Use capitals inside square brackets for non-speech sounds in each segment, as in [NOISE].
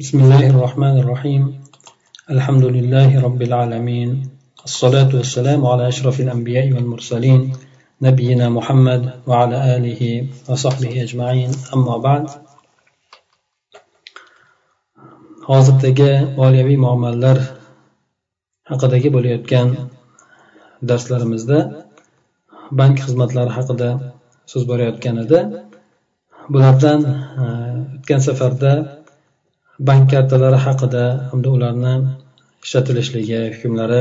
بسم الله الرحمن الرحيم الحمد لله رب العالمين الصلاة والسلام على أشرف الأنبياء والمرسلين نبينا محمد وعلى آله وصحبه أجمعين أما بعد hozirdagi moliyaviy muomalalar haqidagi bo'layotgan darslarimizda bank xizmatlari haqida so'z borayotgan edi bulardan o'tgan safarda bank kartalari haqida hamda ularni ishlatilishligi hukmlari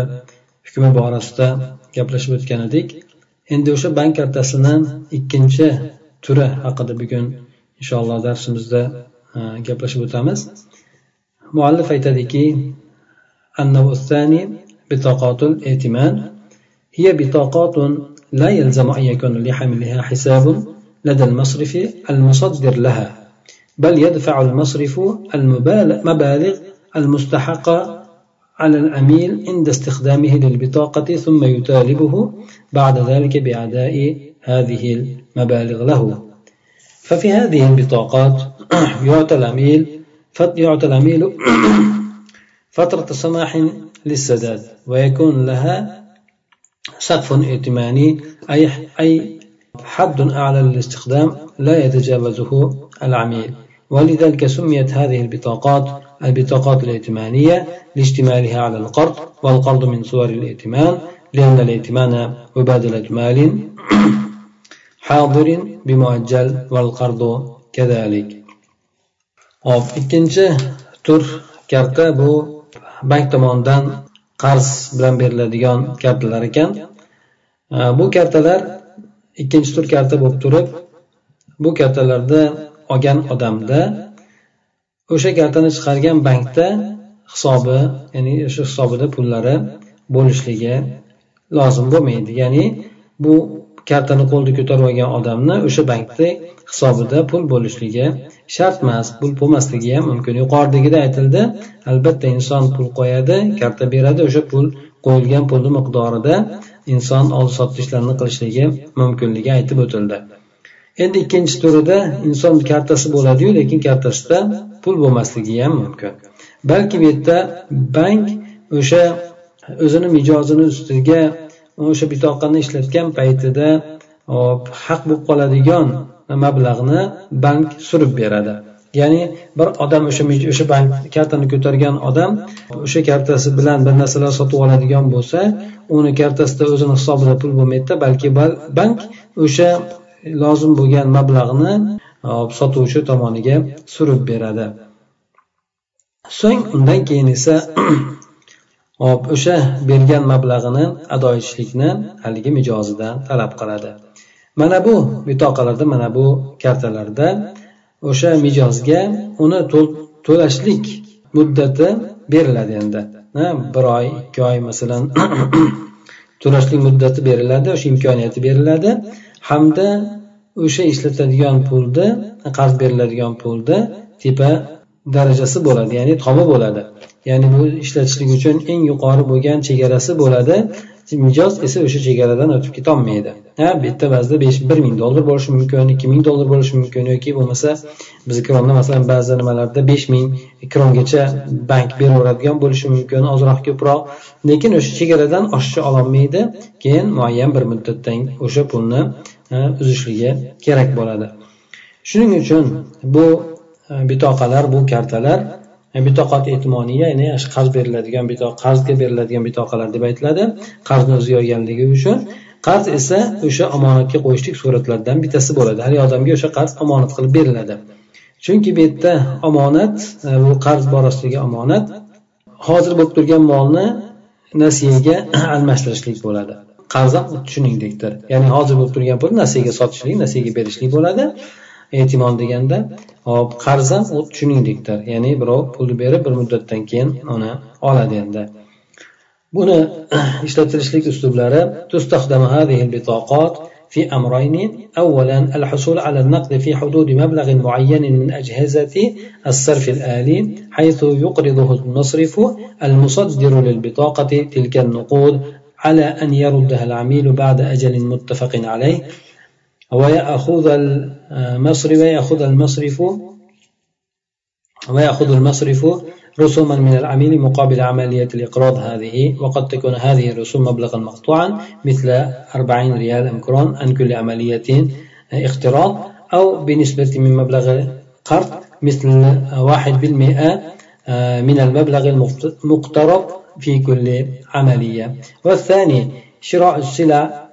hukmi borasida gaplashib o'tgan edik endi o'sha bank kartasini ikkinchi turi haqida bugun inshaalloh darsimizda gaplashib o'tamiz muallif aytadiki النوع الثاني بطاقات الائتمان هي بطاقات لا يلزم أن يكون لحملها حساب لدى المصرف المصدر لها بل يدفع المصرف المبالغ المستحقة على العميل عند استخدامه للبطاقة ثم يطالبه بعد ذلك بأداء هذه المبالغ له. ففي هذه البطاقات [CLEARS THROAT] يعطى العميل يعطى العميل [CLEARS THROAT] فترة سماح للسداد ويكون لها سقف ائتماني أي أي حد أعلى للاستخدام لا يتجاوزه العميل. ولذلك سميت هذه البطاقات البطاقات الائتمانية لاشتمالها على القرض والقرض من صور الائتمان لأن الائتمان مبادلة مال [CLEARS THROAT] حاضر بمؤجل والقرض كذلك hop ikkinchi tur karta bu bank tomonidan qarz bilan beriladigan kartalar ekan bu kartalar ikkinchi tur karta bo'lib turib bu kartalarda olgan odamda o'sha kartani chiqargan bankda hisobi ya'ni o'sha hisobida pullari bo'lishligi lozim bo'lmaydi. Ya'ni bu kartani qo'lda ko'tarib olgan odamni o'sha bankda hisobida pul bo'lishligi shart emas pul bo'lmasligi ham mumkin. Yuqoridagida aytildi albatta inson pul qo'yadi karta beradi o'sha pul qo'yilgan pulni miqdorida inson oldi sotdi ishlarini qilishligi mumkinligi aytib o'tildi. Endi ikkinchi turida inson kartasi bo'ladiyu lekin kartasida pul bo'lmasligi ham mumkin. Balki bu yerda bank o'sha o'zini mijozini ustiga o'sha bitoqani ishlatgan paytida haq bo'lib qoladigan mablag'ni bank surib beradi. Ya'ni bir odam o'sha o'sha bank kartani ko'targan odam o'sha kartasi bilan bir narsalar sotib oladigan bo'lsa uni kartasida o'zini hisobida pul bo'lmaydida balki bank o'sha lozim bo'lgan mablag'ni e, sotuvchi tomoniga surib beradi. So'ng undan keyin esa [CLEARS THROAT] hop o'sha bergan mablag'ini ado etishlikni haligi mijozidan talab qiladi. Mana bu bitoqalarda mana bu kartalarda o'sha mijozga uni to'lashlik muddati beriladi endi. Bir oy ikki oy masalan [CLEARS THROAT] to'lashlik muddati beriladi o'sha imkoniyati beriladi. Hamda o'sha ishlatadigan pulni qarz beriladigan pulni tepa darajasi bo'ladi ya'ni tomi bo'ladi. Ya'ni bu ishlatishlik uchun eng yuqori bo'lgan chegarasi bo'ladi. Mijoz esa o'sha chegaradan o'tib ketolmaydi ha bitta yerda ba'zida besh bir ming dollar bo'lishi mumkin ikki ming dollar bo'lishi mumkin yoki bo'lmasa biz ikromda masalan ba'zi nimalarda besh ming ikromgacha bank beraveradigan bo'lishi mumkin ozroq ko'proq. Lekin o'sha chegaradan oshishi ololmaydi keyin muayyan bir muddatdan o'sha pulni uzishligi kerak bo'ladi. Shuning uchun bu e, bitoqalar bu kartalar e, bitoqat e'timoniya ya'ni qarz beriladigan qarzga beriladigan bitoqalar deb aytiladi. Qarzni o'ziga olganligi uchun qarz esa o'sha omonatga qo'yishlik suratlaridan bittasi bo'ladi. Haligi odamga o'sha qarz omonat qilib beriladi. Chunki bu yerda omonat e, bu qarz borasidagi omonat hozir bo'lib turgan molni nasiyaga [CLEARS THROAT] almashtirishlik bo'ladi. Qarz ham shuningdekdir. Ya'ni hozir bo'lib turgan pulni nasiyaga sotishlik nasiyaga berishlik bo'ladi. E'timol deganda hop qarz ham shuningdekdir. Ya'ni birov pulni berib bir muddatdan keyin uni oladi endi. Buni ishlatilishlik uslublari في أمرين أولا الحصول على النقد في حدود مبلغ معين من أجهزة الصرف الآلي حيث يقرضه المصرف المصدر للبطاقة تلك النقود على أن يردها العميل بعد أجل متفق عليه ويأخذ المصرف ويأخذ المصرف ويأخذ المصرف رسوما من العميل مقابل عملية الإقراض هذه وقد تكون هذه الرسوم مبلغا مقطوعا مثل 40 ريال أمكرون عن كل عملية اقتراض أو بنسبة من مبلغ قرض مثل واحد بالمئة آه، من المبلغ المقترض في كل عملية. والثاني شراء السلع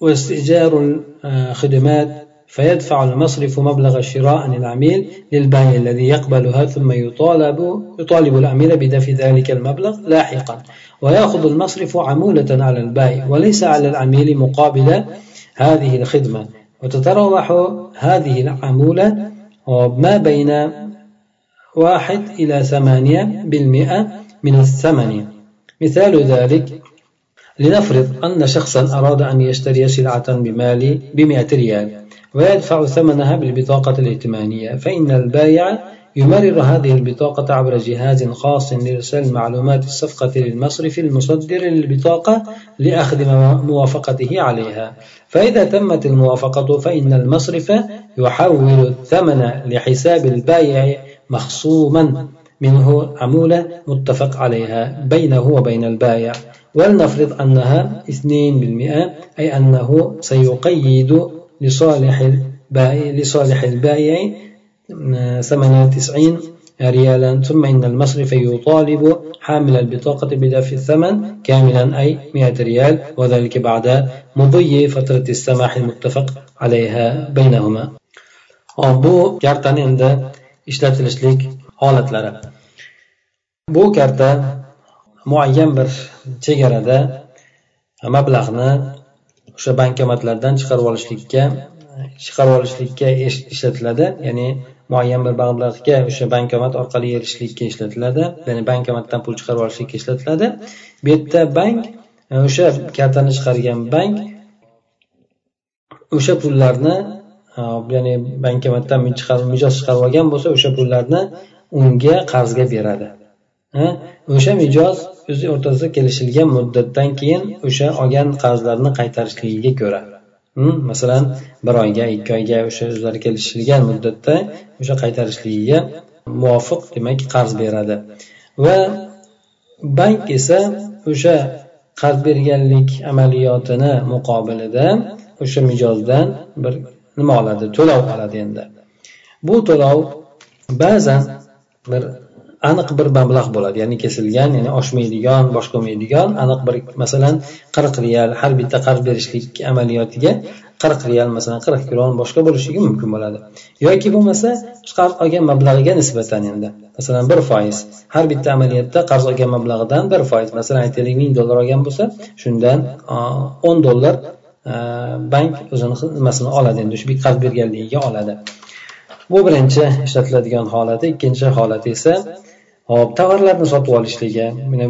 واستئجار الخدمات فيدفع المصرف مبلغ الشراء عن العميل للبائع الذي يقبلها ثم يطالب يطالب العميل بدفع ذلك المبلغ لاحقا. ويأخذ المصرف عمولة على البائع وليس على العميل مقابل هذه الخدمة. وتتراوح هذه العمولة ما بين واحد إلى ثمانية بالمئة من الثمن. مثال ذلك لنفرض أن شخصا أراد أن يشتري سلعة بمال بمئة ريال. ويدفع ثمنها بالبطاقة الائتمانية فإن البائع يمرر هذه البطاقة عبر جهاز خاص لإرسال معلومات الصفقة للمصرف المصدر للبطاقة لأخذ موافقته عليها. فإذا تمت الموافقة فإن المصرف يحول الثمن لحساب البائع مخصوما منه عمولة متفق عليها بينه وبين البائع ولنفرض أنها 2% أي أنه سيقيد لصالح البائع لصالح البائع 98 ريالا. ثم إن المصرف يطالب حامل البطاقة بدفع الثمن كاملا أي 100 ريال وذلك بعد مضي فترة السماح المتفق عليها بينهما. bu kartani endi ishlatilishlik holatlari bu karta muayyan bir chegarada mablag'ni o'sha bankomatlardan chiqarib olishlikka chiqarib olishlikka ishlatiladi. Ya'ni muayyan bir mablag'ga o'sha bankomat orqali erishishlikka ishlatiladi. Ya'ni bankomatdan pul chiqarib olishlikka ishlatiladi. Bu yerda bank e, o'sha kartani chiqargan bank o'sha pullarni e, ya'ni bankomatdan mijoz chiqarib olgan bo'lsa o'sha pullarni unga qarzga beradi. O'sha mijoz o'zi o'rtasida kelishilgan muddatdan keyin o'sha olgan qarzlarni qaytarishligiga ko'ra. Masalan bir oyga ikki oyga o'sha o'zlari kelishilgan muddatda o'sha qaytarishligiga muvofiq demak qarz beradi. Va bank esa o'sha qarz berganlik amaliyotini muqobilida o'sha mijozdan bir nima oladi? To'lov oladi endi. Bu to'lov ba'zan bir aniq bir mablag' bo'ladi. Ya'ni kesilgan ya'ni oshmaydigan boshqa bo'lmaydigan aniq bir masalan qirq riyal har bitta qarz berishlik amaliyotiga qirq riyal masalan qirq kron boshqa bo'lishligi mumkin bo'ladi. Yoki bo'lmasa qarz olgan mablag'iga nisbatan endi. Masalan bir foiz. Har bitta amaliyotda qarz olgan mablag'idan bir foiz. Masalan aytaylik ming dollar olgan bo'lsa shundan o'n dollar bank o'zini nimasini oladi. Endi shu qarz berganligiga oladi. Bu birinchi ishlatiladigan holati ikkinchi holati esa hop tovarlarni sotib olishligi.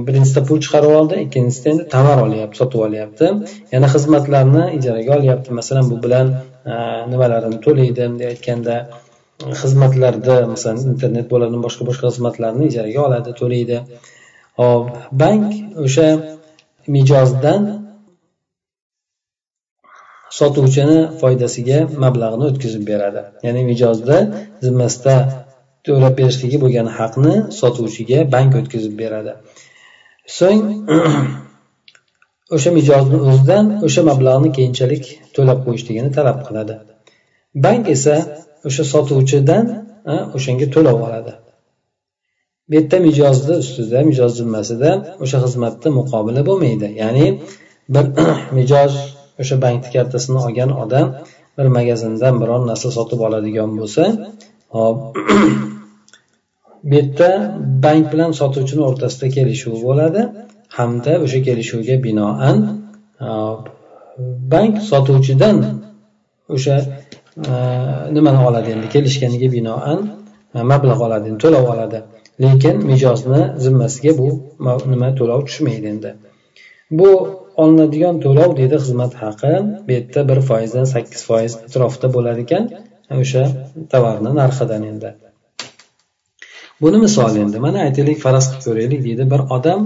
Birinchisida pul chiqarib oldi ikkinchisida endi tovar olyapti sotib olyapti. Yana xizmatlarni ijaraga olyapti. Masalan bu bilan e, nimalarini to'laydi bunday aytganda xizmatlarni masalan internet bo'ladimi boshqa boshqa xizmatlarni ijaraga oladi to'laydi. Hop bank o'sha mijozdan sotuvchini foydasiga mablag'ni o'tkazib beradi. Ya'ni mijozda zimmasida to'lab berishligi bo'lgan haqni sotuvchiga bank o'tkazib beradi. So'ng [CLEARS THROAT] o'sha mijozni o'zidan o'sha mablag'ni keyinchalik to'lab qo'yishligini talab qiladi. Bank esa o'sha sotuvchidan o'shanga to'lov oladi. Bu yerda mijozni ustida mijoz zimmasida o'sha xizmatni muqobili bo'lmaydi. Ya'ni bir [CLEARS THROAT] mijoz o'sha bankni kartasini olgan odam bir magazindan biron narsa sotib oladigan bo'lsa hop [CLEARS THROAT] bu yerda bank bilan sotuvchini o'rtasida kelishuv bo'ladi hamda o'sha kelishuvga binoan bank sotuvchidan o'sha nimani oladi endi? Kelishganiga binoan mablag' oladi to'lov oladi. Lekin mijozni zimmasiga bu nima to'lov tushmaydi endi. Bu olinadigan to'lov deydi xizmat haqi. Bu yerda bir foizdan sakkiz foiz atrofida bo'lar ekan. O'sha tovarni narxidan endi. Buni misoli endi mana aytaylik faraz qilib ko'raylik deydi. Bir odam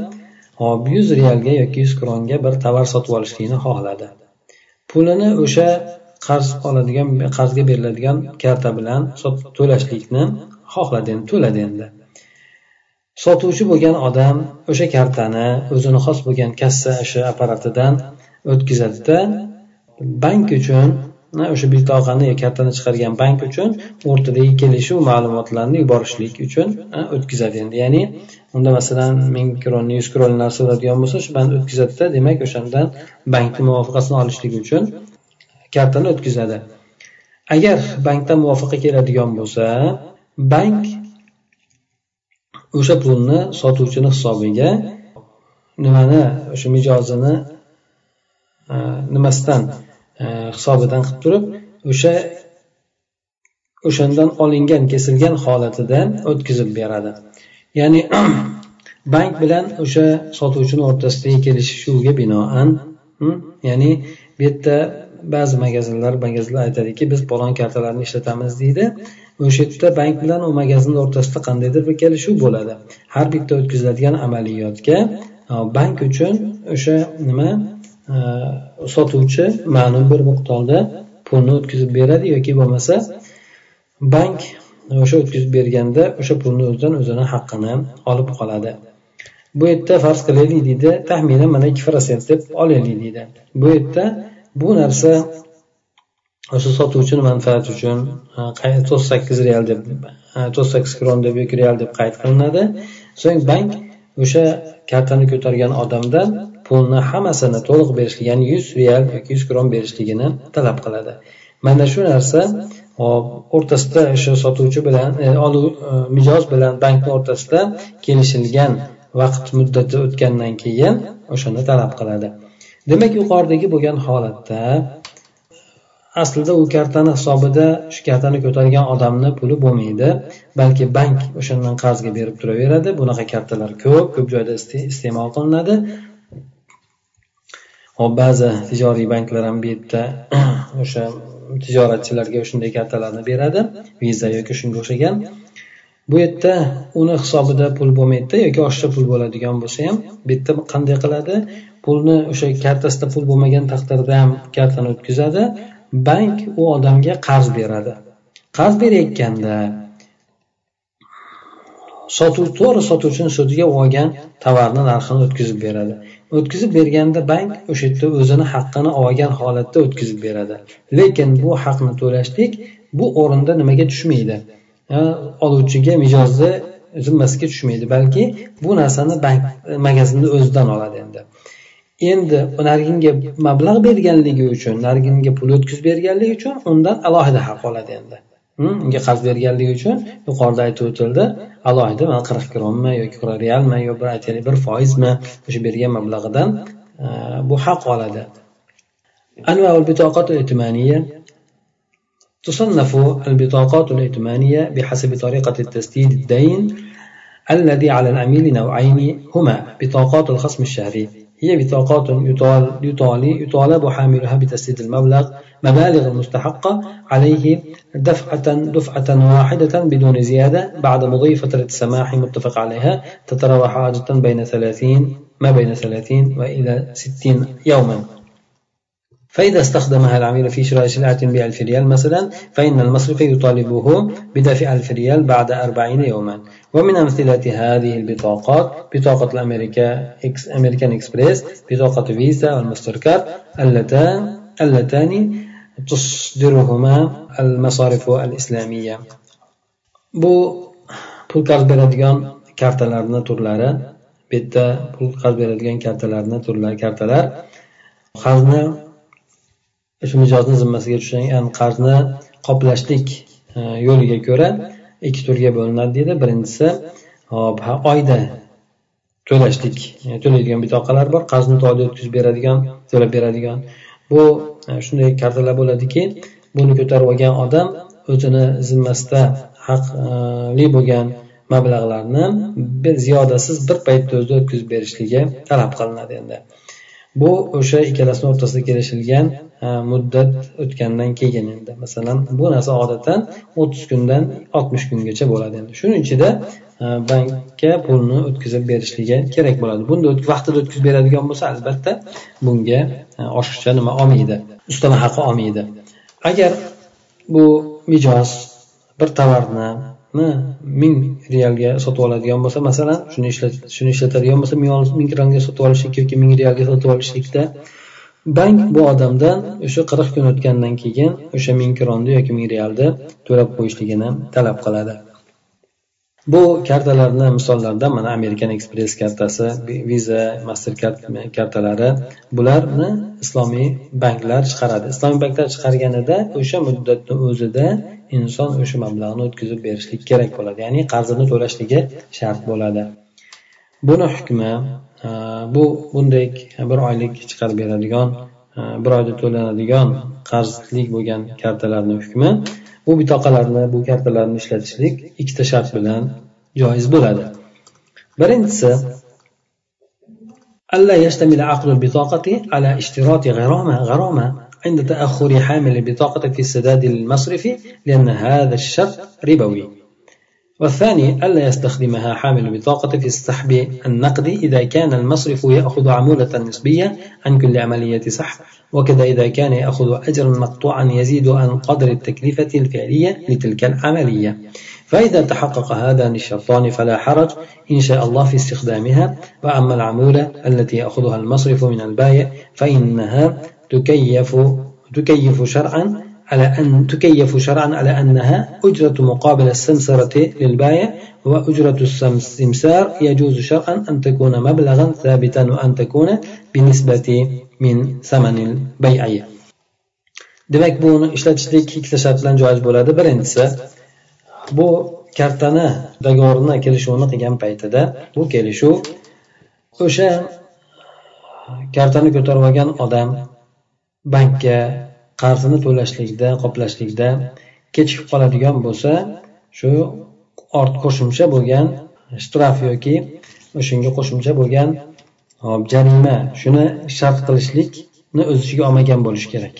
hop yuz realga yoki yuz kronga bir tovar sotib olishlikni xohladi. Pulini o'sha qarz oladigan qarzga beriladigan karta bilan to'lashlikni xohladi endi to'ladi endi. Sotuvchi bo'lgan odam o'sha kartani o'zini xos bo'lgan kassa ishi apparatidan o'tkazadida bank uchun o'sha bitoqani kartani chiqargan bank uchun o'rtadagi kelishuv ma'lumotlarni yuborishlik uchun o'tkazadi. Endi ya'ni unda masalan ming kronni yuz kron narsa bo'ladigan bo'lsa shu bilan o'tkazadida demak o'shandan bankni muvofiqasini olishlik uchun kartani o'tkazadi. Agar bankdan muvofaqa keladigan bo'lsa bank o'sha pulni sotuvchini hisobiga nimani o'sha mijozini nimasidan E, hisobidan qilib turib o'sha o'shandan olingan kesilgan holatidan o'tkazib beradi. Ya'ni [CLEARS THROAT] bank bilan o'sha sotuvchini o'rtasidagi kelishuvga binoan ya'ni bu yerda ba'zi magazinlar magazinlar aytadiki biz palon kartalarni ishlatamiz deydi. O'sha yerda bank bilan u magazinni o'rtasida qandaydir bir kelishuv bo'ladi. Har bitta o'tkaziladigan amaliyotga bank uchun o'sha nima Э, sotuvchi ma'lum bir miqdorda pulni o'tkazib beradi yoki bo'lmasa bank o'sha o'tkazib berganda o'sha pulni o'zidan o'zini haqqini olib qoladi. Bu yerda farz qilaylik deydi taxminan mana ikki protsent deb olaylik deydi. Bu yerda bu narsa o'sha sotuvchini manfaati uchun e, to'rt sakkiz real deb e, to'rt sakkiz kron deb yoki real deb qayd qilinadi. So'ng bank o'sha kartani ko'targan odamdan pulni hammasini to'liq berishlik ya'ni yuz real yoki yuz kron berishligini talab qiladi. Mana shu narsa hop o'rtasida o'sha sotuvchi bilan e, oluv e, mijoz bilan bankni o'rtasida kelishilgan vaqt muddati o'tgandan keyin o'shani talab qiladi. Demak yuqoridagi bo'lgan holatda aslida u kartani hisobida shu kartani ko'targan odamni puli bo'lmaydi balki bank o'shandan qarzga berib turaveradi. Bunaqa kartalar ko'p ko'p joyda iste'mol qilinadi. Hop ba'zi tijoriy banklar ham bu yerda [CLEARS THROAT] o'sha tijoratchilarga shunday kartalarni beradi viza yoki shunga o'xshagan. Bu yerda uni hisobida pul bo'lmaydida yoki oshiqcha pul bo'ladigan bo'lsa ham bu yerda qanday qiladi? Pulni o'sha kartasida pul bo'lmagan taqdirda ham kartani o'tkazadi. Bank u odamga qarz beradi. Qarz berayotganda sotuv to'g'ri sotuvchini so'ziga olgan tovarni narxini o'tkazib beradi. O'tkazib berganda bank o'sha yerda o'zini haqqini olgan holatda o'tkazib beradi. Lekin bu haqni to'lashlik bu o'rinda nimaga tushmaydi? Oluvchiga mijozni zimmasiga tushmaydi balki bu narsani bank e, magazinni o'zidan oladi endi. Endi narginga mablag' berganligi uchun narginga pul o'tkazib berganligi uchun undan alohida haq oladi endi. Hm, unga qarz berganligi uchun yuqorida aytib o'tildi. Alohida mana qirq kronmi yoki qirq realmi yo bir aytaylik bir foizmi o'sha bergan mablag'idan bu haq oladi. البطاقات الائتمانية تصنف البطاقات الائتمانية بحسب طريقة التسديد الدين الذي على العميل نوعين هما بطاقات الخصم الشهري هي بطاقات يطال يطالي يطالب حاملها بتسديد المبلغ مبالغ المستحقة عليه دفعة دفعة واحدة بدون زيادة بعد مضي فترة السماح متفق عليها تتراوح عادة بين ثلاثين ما بين ثلاثين وإلى ستين يوما. فإذا استخدمها العميل في شراء سلعة بألف ريال مثلا فإن المصرف يطالبه بدفع ألف ريال بعد أربعين يوما. ومن أمثلة هذه البطاقات بطاقة الأمريكا إكس أمريكان إكسبريس بطاقة فيزا والماستر كارد اللتان اللتان تصدرهما المصارف الإسلامية bu pul qarz beradigan kartalarni turlari bu yerda pul qarz beradigan kartalarni turlari kartalar qarzni shu mijozni zimmasiga tushgan qarzni qoplashlik e, yo'liga ko'ra ikki turga bo'linadi deydi. Birinchisi hop oyda to'lashlik. To'laydigan bitoqalar bor. Qarzni oyda o'tkazib beradigan to'lab beradigan. Bu e, shunday kartalar bo'ladiki buni ko'tarib olgan odam o'zini zimmasida haqli bo'lgan mablag'larni ziyodasiz bir paytda o'zida o'tkazib berishligi talab qilinadi endi. Bu o'sha ikkalasini o'rtasida kelishilgan muddat o'tgandan keyin endi. Masalan bu narsa odatdan o'ttiz kundan oltmish kungacha bo'ladi endi. Shuning ichida bankka pulni o'tkazib berishligi kerak bo'ladi. Bunda vaqtida o'tkazib beradigan bo'lsa albatta bunga oshiqcha nima olmaydi ustama haqi olmaydi. Agar bu mijoz bir tovarni ming realga sotib oladigan bo'lsa masalan shuni shuni ishlatadigan bo'lsa ming kronga sotib olishlik yoki ming realga sotib olishlikda bank bu odamdan o'sha qirq kun o'tgandan keyin o'sha ming kronni yoki ming realni to'lab qo'yishligini talab qiladi. Bu kartalarni misollaridan mana american express kartasi visa mastercard kartalari bularni islomiy banklar chiqaradi. Islomiy banklar chiqarganida o'sha muddatni o'zida inson o'sha mablag'ni o'tkazib berishlik kerak bo'ladi. Ya'ni qarzini to'lashligi shart bo'ladi. Buni hukmi e, bu bunday bir oylik chiqarib beradigan e, bir oyda to'lanadigan qarzlik bo'lgan kartalarni hukmi bu bitoqalarni bu kartalarni ishlatishlik ikkita shart bilan joiz bo'ladi. Birinchisi alla yashtamila aqlu bitoqati ala ishtiroti g'aroma g'aroma عند تأخر حامل البطاقة في السداد المصرف لأن هذا الشرط ربوي. والثاني ألا يستخدمها حامل البطاقة في السحب النقدي إذا كان المصرف يأخذ عمولة نسبية عن كل عملية سحب. وكذا إذا كان يأخذ أجرا مقطوعا يزيد عن قدر التكلفة الفعلية لتلك العملية. فإذا تحقق هذان الشرطان فلا حرج إن شاء الله في استخدامها. وأما العمولة التي يأخذها المصرف من البائع فإنها تكيف تكيف شرعا على أن تكيف شرعا على أنها أجرة مقابل السمسرة للبائع وأجرة السمسار يجوز شرعا أن تكون مبلغا ثابتا وأن تكون بنسبة من ثمن البيع demak buni ishlatishlik ikkita shart bilan joiz bo'ladi birinchisi bu kartani dogorini kelishuvini qilgan paytida bu kelishuv o'sha kartani ko'tarib olgan odam bankka qarzini to'lashlikda qoplashlikda kechikib qoladigan bo'lsa shu ort qo'shimcha bo'lgan shtraf yoki o'shanga qo'shimcha bo'lgan jarima shuni shart qilishlikni o'z ichiga olmagan bo'lishi kerak.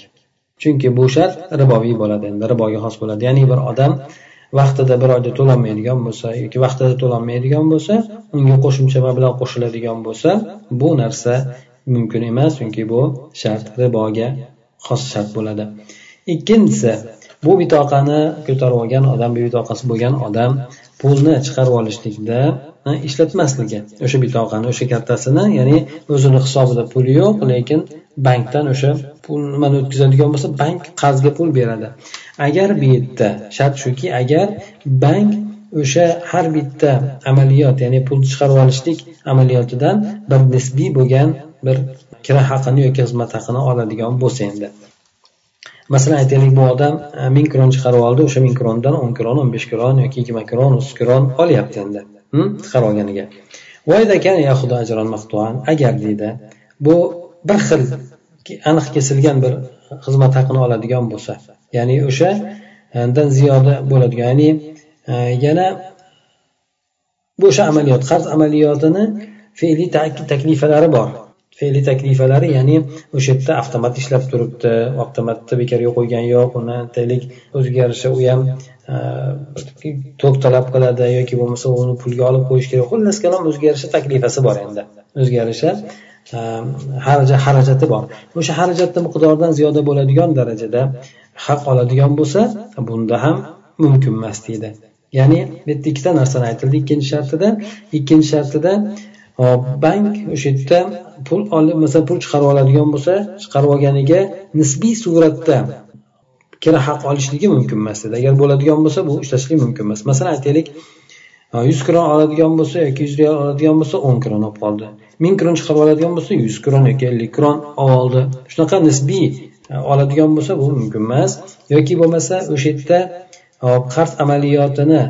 Chunki bu shart riboviy bo'ladi endi riboga xos bo'ladi. Ya'ni bir odam vaqtida bir oyda to'lanmaydigan bo'lsa yoki vaqtida to'lanmaydigan bo'lsa unga qo'shimcha mablag' qo'shiladigan bo'lsa bu narsa mumkin emas chunki bu shart riboga xos shart bo'ladi. Ikkinchisi bu bitoqani ko'tarib olgan odam bu bitoqasi bo'lgan odam pulni chiqarib olishlikda ishlatmasligi. O'sha bitoqani o'sha kartasini ya'ni o'zini hisobida puli yo'q lekin bankdan o'sha pul nimani o'tkazadigan bo'lsa bank qarzga pul beradi. Agar bu yerda shart shuki agar bank o'sha har bitta amaliyot ya'ni pul chiqarib olishlik amaliyotidan bir nisbiy bo'lgan bir kira haqini yoki xizmat haqini oladigan bo'lsa endi. Masalan aytaylik bu odam e, ming kron chiqarib oldi o'sha ming krondan o'n kron o'n besh kron yoki yigirma kron o'ttiz kron olyapti endi hmm? chiqarib olganiga. Agar deydi bu bir xil aniq kesilgan bir xizmat haqini oladigan bo'lsa. Ya'ni o'shadan e, ziyoda bo'ladigan. Ya'ni e, yana bu o'sha amaliyot qarz amaliyotini fe'liy taklifalari bor. Fe'li taklifalari ya'ni o'sha yerda avtomat ishlab turibdi avtomatni bekorga qo'ygani yo'q uni aytaylik o'ziga yarasha u ham e, tok talab qiladi yoki bo'lmasa uni pulga olib qo'yish kerak. Xullas kalom o'ziga yarasha taklifasi bor endi. O'ziga Ehm, yarasha xarajati bor. O'sha xarajatni miqdoridan ziyoda bo'ladigan darajada haq oladigan bo'lsa bunda ham mumkin emas deydi. Ya'ni bu yerda ikkita narsani aytildi ikkinchi shartida. Ikkinchi shartida hop bank o'sha yerda pul olib masalan pul chiqarib oladigan bo'lsa chiqarib olganiga nisbiy suratda kira haq olishligi mumkin emas dedi agar bo'ladigan bo'lsa bu ishlashlik mumkin emas. Masalan aytaylik yuz kron oladigan bo'lsa yoki yuz real oladigan bo'lsa o'n kron olib qoldi. Ming kron chiqarib oladigan bo'lsa yuz kron yoki ellik kron oldi shunaqa nisbiy oladigan bo'lsa bu mumkin emas. Yoki bo'lmasa o'sha yerda qarz amaliyotini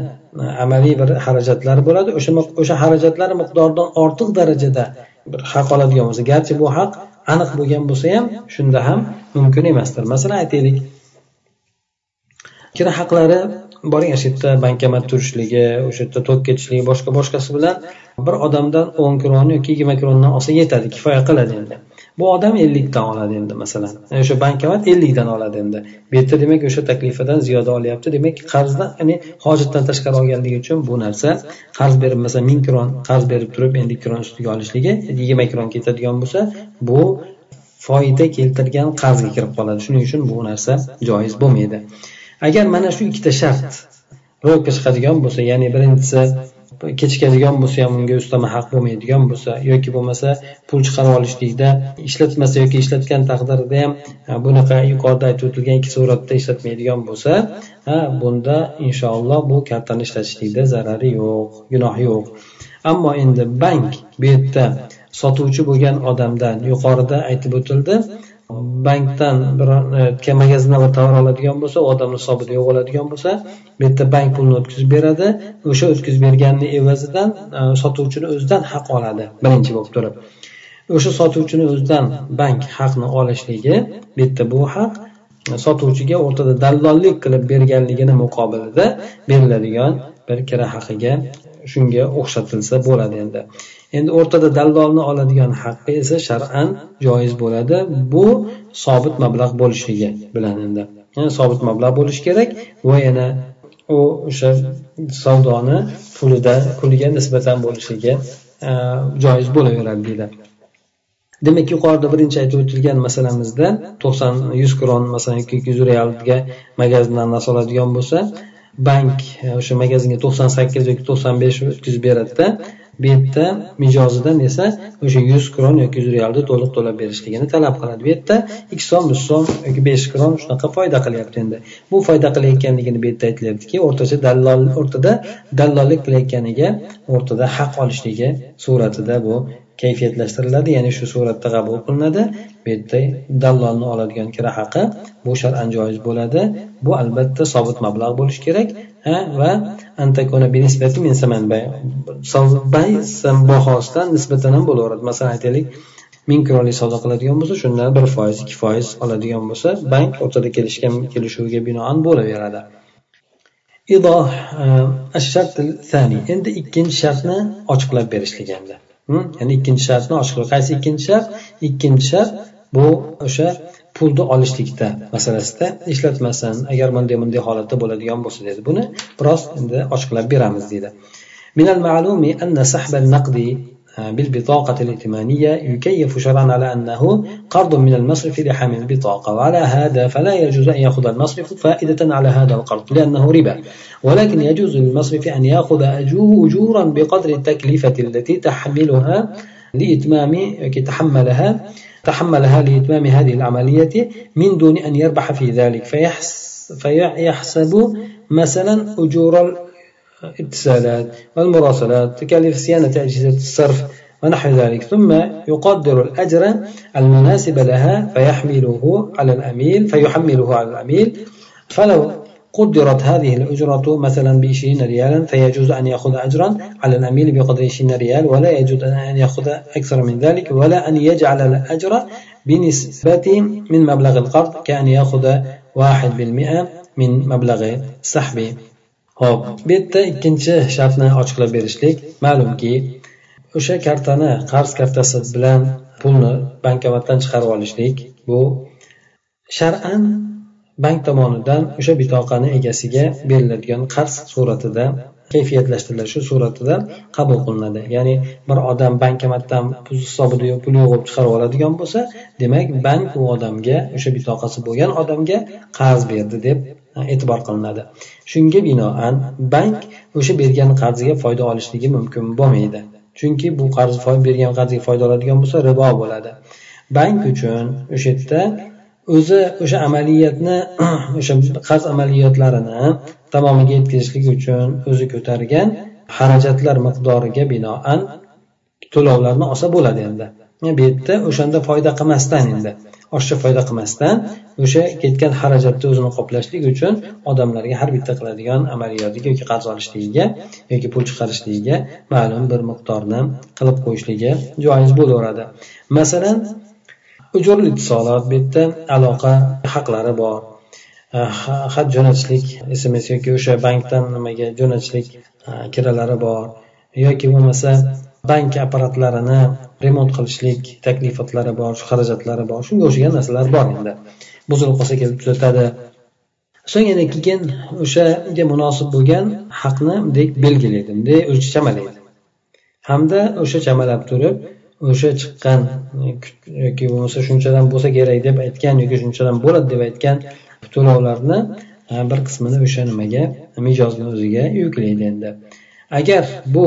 amaliy bir xarajatlari bo'ladi. O'sha o'sha xarajatlar miqdoridan ortiq darajada bir haq oladigan bo'lsa garchi bu haq aniq bo'lgan bo'lsa ham shunda ham mumkin emasdir. Masalan aytaylik kira haqlari boring ana shu yerda bankomat turishligi o'sha yerda tok ketishligi boshqa boshqasi bilan bir odamdan o'n kron yoki yigirma krondan olsa yetadi kifoya qiladi endi. Bu odam ellikdan oladi endi masalan. O'sha bankomat ellikdan oladi endi. Bu yerda demak o'sha taklifadan ziyoda olyapti. Demak qarzdan ya'ni hojatdan tashqari olganligi uchun bu narsa qarz berib masalan ming kron qarz berib turib ellik kron ustiga olishligi yigirma kron ketadigan bo'lsa bu foyda keltirgan qarzga kirib qoladi. Shuning uchun bu narsa joiz bo'lmaydi. Agar mana shu ikkita shart ro'yobga chiqadigan bo'lsa ya'ni birinchisi kechikadigan bo'lsa ham unga ustama haq bo'lmaydigan bo'lsa yoki bo'lmasa pul chiqarib olishlikda ishlatmasa yoki ishlatgan taqdirda ham bunaqa yuqorida aytib o'tilgan ikki suratda ishlatmaydigan bo'lsa ha bunda inshaalloh bu kartani ishlatishlikda zarari yo'q gunohi yo'q. Ammo endi bank bu yerda sotuvchi bo'lgan odamdan yuqorida aytib o'tildi. Bankdan bir e, magazindan bir tovar oladigan bo'lsa u odamni hisobida yo'q bo'ladigan bo'lsa bu yerda bank pulni o'tkazib beradi. O'sha o'tkazib berganini evazidan e, sotuvchini o'zidan haq oladi. Birinchi bo'lib turib. O'sha sotuvchini o'zidan bank haqni olishligi bu yerda bu haq e, sotuvchiga o'rtada dallollik qilib berganligini muqobilida beriladigan bir kira haqiga shunga o'xshatilsa bo'ladi endi. Endi o'rtada dallolni oladigan haqqi esa shar'an joiz bo'ladi bu sobit mablag' bo'lishligi bilan endi. Yani sobit mablag' bo'lishi kerak va yana u o'sha savdoni pulida puliga nisbatan bo'lishligi e, joiz bo'laveradi deydi demak yuqorida birinchi aytib o'tilgan masalamizda to'qson yuz kron masalan ikki yuz realga magazindan narsa oladigan bo'lsa bank e, o'sha magazinga to'qson sakkiz yoki to'qson besh o'tkazib beradida. Bu yerda mijozidan esa o'sha yuz kron yoki yuz realni to'liq to'lab berishligini talab qiladi. Bu yerda ikki so'm uch so'm yoki besh kron shunaqa foyda qilyapti endi. Bu foyda qilayotganligini bu yerda aytilyaptiki o'rtacha dallol o'rtada dallollik qilayotganiga o'rtada haq olishligi suratida bu kayfiyatlashtiriladi ya'ni shu suratda qabul qilinadi. Bu yerda dallolni oladigan kira haqi bu shar'an joiz bo'ladi. Bu albatta sobit mablag' bo'lishi kerak. Va? Antakona bahosidan nisbatan ham bo'laveradi. Masalan aytaylik ming kronlik savdo qiladigan bo'lsa shundan bir foiz ikki foiz oladigan bo'lsa bank o'rtada kelishgan kelishuviga binoan bo'laveradi. Idoh e, endi ikkinchi shartni ochiqlab berishlik endi ya'ni ikkinchi shartni ochiqlab. Qaysi ikkinchi shart? Ikkinchi shart bu o'sha pulni olishlikda masalasida ishlatmasin agar bunday bunday holatda bo'ladigan bo'lsa dedi. Buni biroz endi ochiqlab beramiz deydi. من المعلوم أن سحب النقد بالبطاقة الائتمانية يكيف شرعا على أنه قرض من المصرف لحامل البطاقة وعلى هذا فلا يجوز أن يأخذ المصرف فائدة على هذا القرض لأنه ربا ولكن يجوز للمصرف أن يأخذ أجورا بقدر التكلفة التي تحملها لإتمام تحملها تحملها لإتمام هذه العملية من دون أن يربح في ذلك فيحس فيحسب مثلا أجور الاتصالات والمراسلات تكاليف صيانة أجهزة الصرف ونحو ذلك ثم يقدر الأجر المناسب لها فيحمله على الأميل فيحمله على الأميل. فلو قدرت هذه الأجرة مثلا بعشرين ريالا فيجوز أن يأخذ أجرا على الأميل بقدر عشرين ريال ولا يجوز أن يأخذ أكثر من ذلك ولا أن يجعل الأجر بنسبة من مبلغ القرض كأن يأخذ واحد بالمئة من مبلغ السحب. ho'p bu yerda ikkinchi shartni ochiqlab berishlik ma'lumki o'sha kartani qarz kartasi bilan pulni bankomatdan chiqarib olishlik bu shar'an bank tomonidan o'sha bitoqani egasiga beriladigan qarz suratida kayfiyatlashtirilishi suratida qabul qilinadi. Ya'ni bir odam bankomatdan pul hisobida pul yo'q chiqarib oladigan bo'lsa demak bank u odamga o'sha bitoqasi bo'lgan odamga qarz berdi deb e'tibor qilinadi. Shunga binoan bank o'sha bergan qarziga foyda olishligi mumkin bo'lmaydi. Chunki bu qarz bergan qarziga foyda oladigan bo'lsa ribo bo'ladi. Bank uchun o'sha yerda o'zi o'sha amaliyotni [CLEARS THROAT] o'sha qarz amaliyotlarini tamomiga yetkazishlik uchun o'zi ko'targan xarajatlar miqdoriga binoan to'lovlarni olsa bo'ladi endi. Bu yerda o'shanda foyda qilmasdan endi oshiqcha foyda qilmasdan o'sha ketgan xarajatni o'zini qoplashlik uchun odamlarga har bitta qiladigan amaliyotiga yoki qarz olishligiga yoki pul chiqarishligiga ma'lum bir miqdorni qilib qo'yishligi joiz bo'laveradi. Masalan ujurli itisolat bu yerda aloqa haqlari bor. E, Xat jo'natishlik sms yoki o'sha bankdan nimaga jo'natishlik e, kiralari bor. Yoki bo'lmasa bank apparatlarini remont qilishlik taklifotlari bor xarajatlari bor. Shunga o'xshagan narsalar bor endi. Buzilib qolsa kelib tuzatadi so'ng yana keyin o'shaga munosib bo'lgan haqni bunday belgilaydi bunday o'zicha chamalaydi. Hamda o'sha chamalab turib o'sha chiqqan yoki bo'lmasa shunchadan bo'lsa kerak deb aytgan yoki shunchadan bo'ladi deb aytgan to'lovlarni bir qismini o'sha nimaga mijozni o'ziga yuklaydi endi. Agar bu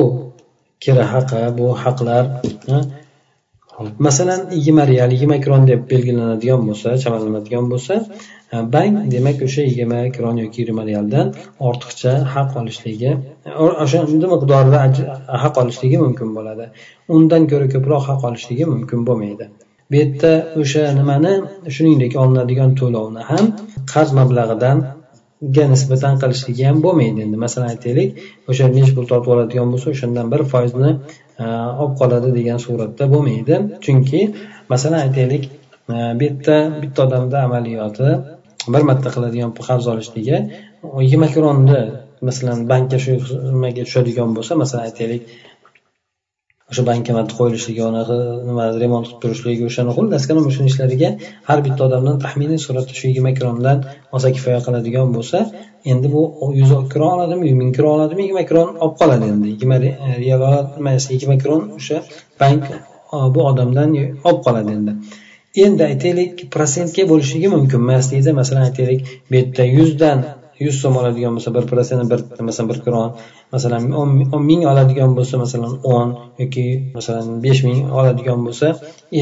kira haqi bu haqlar masalan yigirma real yigirma kron deb belgilanadigan bo'lsa chamalanadigan bo'lsa e, bank demak o'sha yigirma kron yoki yigirma realdan ortiqcha haq olishligi e, o'sha miqdorida haq olishligi mumkin bo'ladi. Undan ko'ra ko'proq haq olishligi mumkin bo'lmaydi. Bu yerda o'sha nimani shuningdek olinadigan to'lovni ham qarz mablag'idan ga nisbatan qilishligi ham bo'lmaydi. Endi masalan aytaylik o'sha nechi pul tortib oladigan bo'lsa o'shandan bir foizni e, olib qoladi degan suratda bo'lmaydi. Chunki masalan aytaylik e, bu yerda bitta odamni amaliyoti bir marta qiladigan qarz olishligi yigirma kronni masalan bankka shu nimaga tushadigan bo'lsa masalan aytaylik o'sha bankomat qo'yilishligi unaqa nima remont qilib turishligi o'shani xullas mana shuni ishlariga har bitta odamdan taxminiy suratda shu yigirma krondan olsa kifoya qiladigan bo'lsa endi bu yuz kron oladimi ming kron oladimi yigirma kron olib qoladi endi. Yigirma real e, yigirma kron o'sha bank e, bu odamdan olib qoladi endi. Endi aytaylik protsentga bo'lishligi mumkin emas deydi. Masalan aytaylik bu yerda yuzdan yuz so'm oladigan bo'lsa bir protsent bir masalan bir kron masalan o'n ming oladigan bo'lsa masalan o'n yoki masalan besh ming oladigan bo'lsa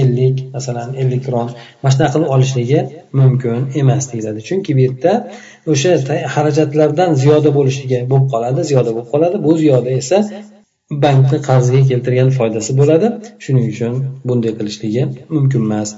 ellik masalan ellik kron. Mana shunaqa qilib olishligi mumkin emas deyiladi. Chunki bu yerda o'sha xarajatlardan ziyoda bo'lishligi bo'lib qoladi ziyoda bo'lib qoladi. Bu ziyoda esa bankni qarziga keltirgan foydasi bo'ladi. Shuning uchun bunday qilishligi mumkin emas.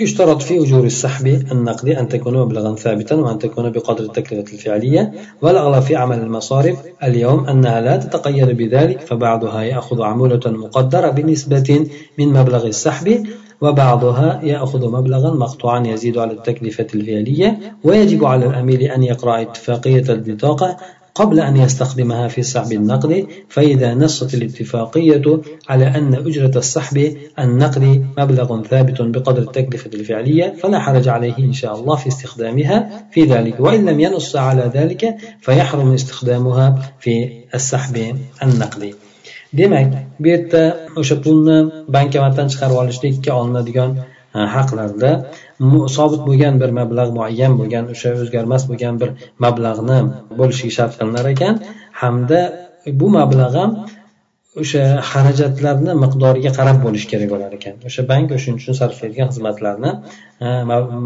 يشترط في أجور السحب النقدي أن تكون مبلغا ثابتا وأن تكون بقدر التكلفة الفعلية والأغلب في عمل المصارف اليوم أنها لا تتقيد بذلك فبعضها يأخذ عمولة مقدرة بنسبة من مبلغ السحب وبعضها يأخذ مبلغا مقطوعا يزيد على التكلفة الفعلية ويجب على الأمير أن يقرأ اتفاقية البطاقة قبل أن يستخدمها في السحب النقدي فإذا نصت الاتفاقية على أن أجرة السحب النقدي مبلغ ثابت بقدر التكلفة الفعلية فلا حرج عليه إن شاء الله في استخدامها في ذلك. وإن لم ينص على ذلك فيحرم استخدامها في السحب النقدي. demak bu yerda o'sha pulni bankomatdan chiqarib olishlikka olinadigan haqlarda sobit bo'lgan bir mablag' muayyan bo'lgan o'sha o'zgarmas bo'lgan bir mablag'ni bo'lishiga shart qilinar ekan. Hamda bu mablag' ham o'sha xarajatlarni miqdoriga qarab bo'lishi kerak bo'lar ekan. O'sha bank o'shaning uchun sarflaydigan xizmatlarni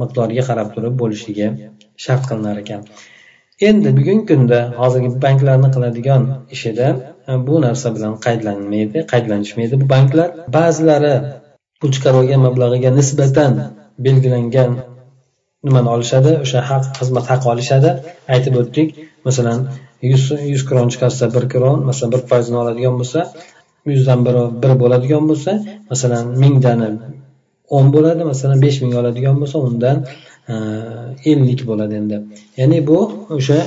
miqdoriga qarab turib bo'lishligi shart qilinar ekan. Endi bugungi kunda hozirgi banklarni qiladigan ishida bu narsa bilan qaydlanmaydi qaydlanishmaydi bu banklar. Ba'zilari pul mablag'iga nisbatan belgilangan nimani olishadi? O'sha haq xizmat haqi olishadi. Aytib o'tdik masalan yuz yuz kron chiqarsa bir kron masalan bir foizini oladigan bo'lsa yuzdan biri bir bo'ladigan bo'lsa masalan mingdani o'n bo'ladi masalan besh ming oladigan bo'lsa undan e, ellik bo'ladi endi. Ya'ni bu o'sha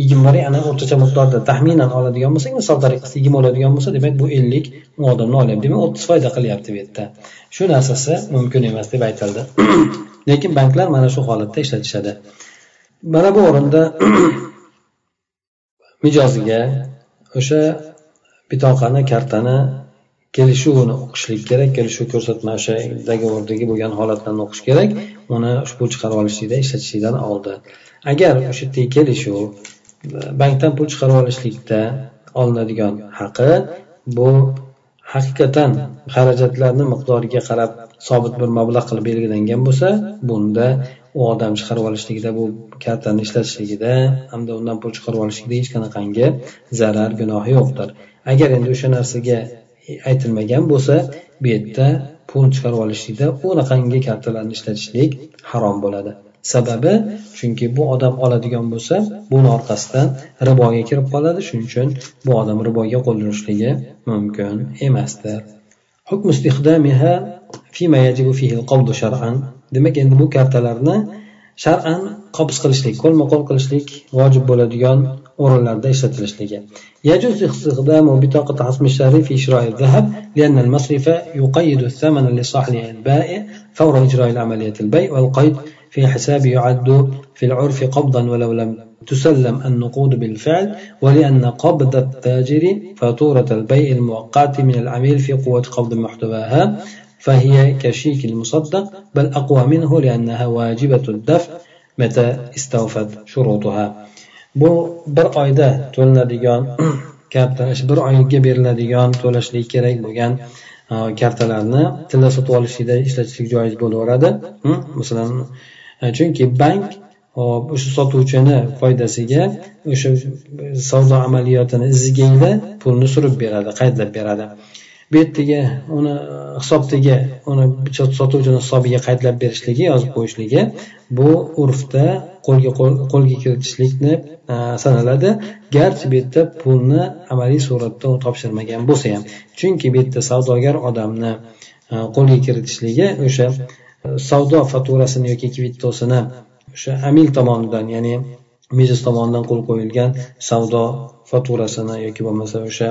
yigirmalar ana o'rtacha miqdorda taxminan oladigan bo'lsak misol tariqasida yigirma oladigan bo'lsa demak bu ellik u odamni olyapti. Demak o'ttiz foyda qilyapti bu yerda. Shu narsasi mumkin emas deb aytildi. [CLEARS THROAT] Lekin banklar mana shu holatda ishlatishadi mana bu o'rinda [CLEARS THROAT] mijoziga o'sha bitoqani kartani kelishuvini o'qishlik kerak kelishuv ko'rsatma o'sha договорdagi bo'lgan holatlarni o'qish kerak. Uni ushbu chiqarib olishlikda ishlatishlikdan oldin agar o'sha yerdagi kelishuv bankdan pul chiqarib olishlikda olinadigan haqi bu haqiqatan xarajatlarni miqdoriga qarab sobit bir mablag' qilib belgilangan bo'lsa bunda u odam chiqarib olishligida bu kartani ishlatishligida hamda undan pul chiqarib olishlikda hech qanaqangi zarar gunohi yo'qdir. Agar endi o'sha narsaga aytilmagan bo'lsa bu yerda pul chiqarib olishlikda unaqangi kartalarni ishlatishlik harom bo'ladi. sababi chunki bu odam oladigan bo'lsa buni orqasidan riboga kirib qoladi shuning uchun bu odam riboga qo'l urishligi mumkin emasdir demak endi bu kartalarni shar'an qobuz qilishlik qo'lma qo'l qilishlik vojib bo'ladigan o'rinlarda ishlatilishligi يجوز استخدام بطاقة حسم الشهري في شراء الذهب لأن المصرف يقيد الثمن لصاحب البائع فور إجراء العملية البيع والقيد في حساب يعد في العرف قبضا ولو لم تسلم النقود بالفعل ولأن قبض التاجر فاتورة البيع الموقعة من العميل في قوة قبض محتواها فهي كشيك المصدق بل أقوى منه لأنها واجبة الدفع متى استوفت شروطها. bu bir oyda to'linadigan karta bir oyga beriladigan to'lashlik kerak bo'lgan kartalarni tilla sotib olishlikda ishlatishlik joiz bo'laveradi masalan E, chunki bank hop o'sha sotuvchini foydasiga o'sha savdo amaliyotini izgayda pulni surib beradi qaydlab beradi. Bu yerdagi uni hisobdagi uni sotuvchini hisobiga qaydlab berishligi yozib qo'yishligi bu urfda qo'lga qo'lga kiritishlikni e, sanaladi. Garchi bu yerda pulni amaliy suratda topshirmagan bo'lsa ham. Chunki bu yerda savdogar odamni e, qo'lga kiritishligi o'sha savdo fakturasini yoki kvittosini o'sha amil tomonidan ya'ni biznes tomonidan qo'l qo'yilgan savdo fakturasini yoki bo'lmasa o'sha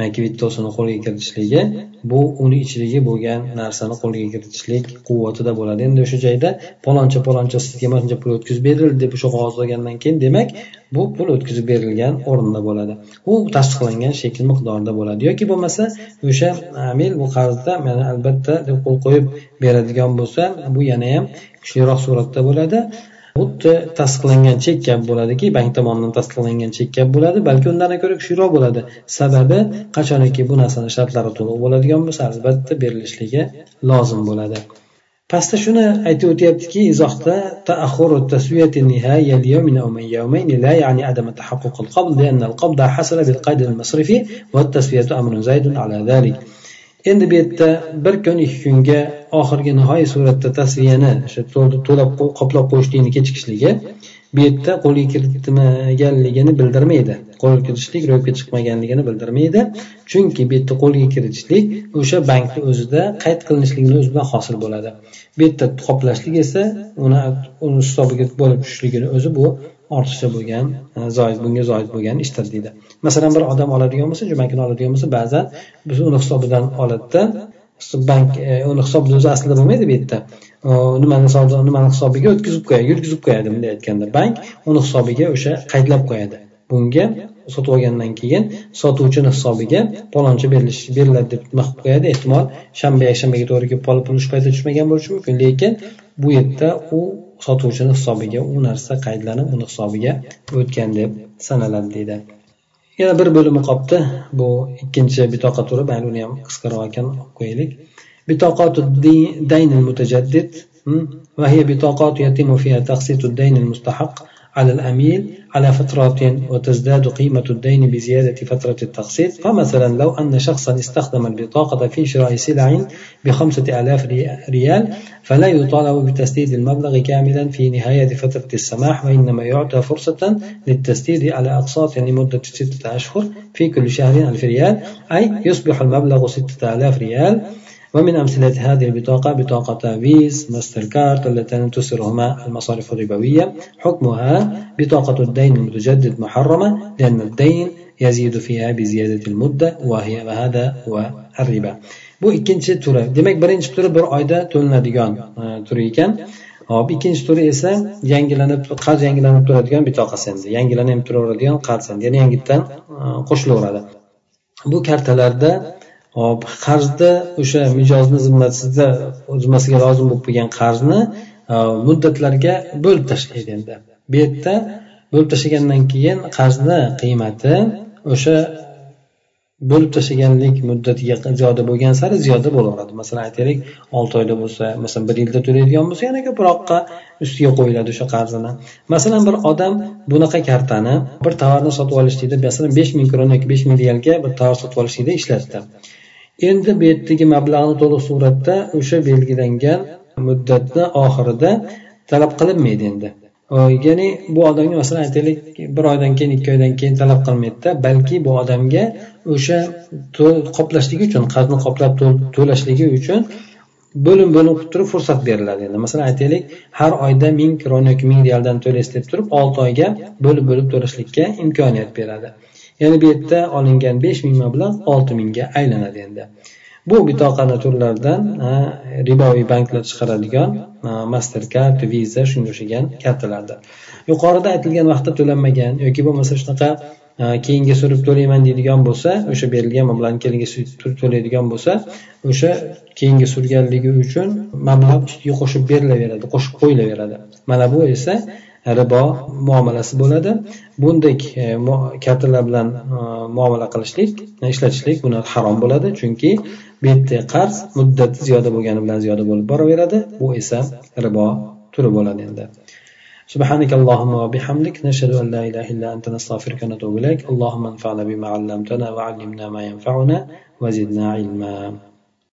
e, kvittosini qo'lga kiritishligi bu uni ichidagi bo'lgan narsani qo'lga kiritishlik quvvatida bo'ladi. Endi o'sha joyda paloncha paloncha sizga mana shuncha pul o'tkazib berildi deb o'sha qog'oz olgandan keyin demak bu pul o'tkazib berilgan o'rinda bo'ladi. U tasdiqlangan shekl miqdorida bo'ladi. Yoki bo'lmasa o'sha e, amil bu qarzda mana albatta deb qo'l qo'yib beradigan bo'lsa bu yana ham kuchliroq suratda bo'ladi. xuddi tasdiqlangan chek kabi bo'ladiki bank tomonidan tasdiqlangan chek kabi bo'ladi balki undan ko'ra kuchliroq bo'ladi sababi qachoniki bu narsani shartlari to'liq bo'ladigan bo'lsa albatta berilishligi lozim bo'ladi pastda shuni aytib o'tyaptiki izohda تسوية النهاية اليوم أو من يومين لا يعني عدم تحقق القبض لأن القبض حصل بالقيد المصرفي والتسوية أمر زايد على ذلك endi bu yerda bir kun ikki kunga oxirgi nihoyiy suratda tasviyani o'sha to'lab qoplab qo'yishlikni kechikishligi bu yerda qo'lga kiritmaganligini bildirmaydi. Qo'lga kiritishlik ro'yobga chiqmaganligini bildirmaydi. Chunki bu yerda qo'lga kiritishlik o'sha bankni o'zida qayd qilinishligini o'zi bilan hosil bo'ladi. Bu yerda qoplashlik esa uni hisobiga bo'lib tushishligini o'zi bu ortiqcha bo'lgan e, zoid bunga zoid bo'lgan ishdir deydi. Masalan bir odam oladigan bo'lsa jo'makini oladigan bo'lsa ba'zan biz uni hisobidan oladida bank e, uni hisobida o'zi aslida bo'lmaydi bu yerda. Nimani savdo nimani hisobiga o'tkazib qo'yadi yurgizib qo'yadi bunday aytganda. Bank uni hisobiga o'sha qaydlab qo'yadi. Bunga sotib olgandan keyin sotuvchini hisobiga paloncha berilish beriladi deb nima qilib qo'yadi. Ehtimol shanba yakshanbaga to'g'ri kelib qolib pul shu paytda tushmagan bo'lishi mumkin. Lekin bu yerda u sotuvchini hisobiga u narsa qaydlanib uni hisobiga o'tgan deb sanaladi deydi yana bir bo'limi qolibdi bu ikkinchi bitoqa turi mayli uni ham qisqaroq ekan qo'yaylik بطاقات الدين المتجدد وهي بطاقات يتم فيها تقسيط الدين المستحق على الأميل على فترات وتزداد قيمة الدين بزيادة فترة التقسيط فمثلا لو أن شخصا استخدم البطاقة في شراء سلع بخمسة آلاف ريال فلا يطالب بتسديد المبلغ كاملا في نهاية فترة السماح وإنما يعطى فرصة للتسديد على أقساط لمدة ستة أشهر في كل شهر ألف ريال أي يصبح المبلغ ستة آلاف ريال. ومن أمثلة هذه البطاقة بطاقة فيز ماستر كارد اللتان تسرهما المصارف الربوية حكمها بطاقة الدين المتجدد محرمة لأن الدين يزيد فيها بزيادة المدة وهي وهذا هو الربا bu ikkinchi turi demak birinchi turi bir oyda to'lanadigan turi ekan hop ikkinchi turi esa yangilanib qarz yangilanib turadigan bitoqasi endi yangilanib turaveradigan qarz endi yana yangitdan qo'shilaveradi bu kartalarda hop qarzda o'sha mijozni zimmasida zimmasiga lozim bo'lib qolgan qarzni e, muddatlarga bo'lib tashlaydi endi. Bu yerda bo'lib tashlagandan keyin qarzni qiymati o'sha bo'lib tashlaganlik muddatiga ziyoda bo'lgan sari ziyoda bo'laveradi. Masalan aytaylik olti oyda bo'lsa masalan bir yilda to'laydigan bo'lsa yana ko'proqqa ustiga qo'yiladi o'sha qarzini. Masalan bir odam bunaqa kartani bir tovarni sotib olishlikda masalan besh ming kron yoki besh ming realga bir tovar sotib olishlikda ishlatdi. Endi bu yerdagi mablag'ni to'liq suratda o'sha belgilangan muddatni oxirida talab qilinmaydi endi. Ya'ni bu odamga masalan aytaylik bir oydan keyin ikki oydan keyin talab qilmaydida balki bu odamga o'sha qoplashligi uchun qarzni qoplab to'lashligi uchun bo'lim bo'lim qilib turib fursat beriladi endi. Masalan aytaylik har oyda ming kron yoki ming realdan to'laysiz deb turib olti oyga bo'lib bo'lib to'lashlikka imkoniyat beradi. Ya'ni bu yerda olingan besh ming mablag' olti mingga aylanadi endi. Bu bitoqani turlaridan riboviy banklar chiqaradigan mastercard visa shunga o'xshagan kartalardir yuqorida aytilgan vaqtda to'lanmagan yoki bo'lmasa shunaqa keyinga surib to'layman deydigan bo'lsa o'sha berilgan mablag'ni surib to'laydigan bo'lsa o'sha keyingi surganligi uchun mablag' ustiga qo'shib berilaveradi qo'shib qo'yilaveradi. Mana bu esa ribo muomalasi bo'ladi bunday e, kartalar bilan e, muomala qilishlik ishlatishlik buni harom bo'ladi chunki bu yerda qarz muddati ziyoda bo'lgani bilan ziyoda bo'lib boraveradi bu esa ribo turi bo'ladi endi سبحانك اللهم وبحمدك نشهد أن لا إله إلا أنت نستغفرك ونتوب إليك اللهم انفعنا بما علمتنا وعلمنا ما ينفعنا وزدنا علما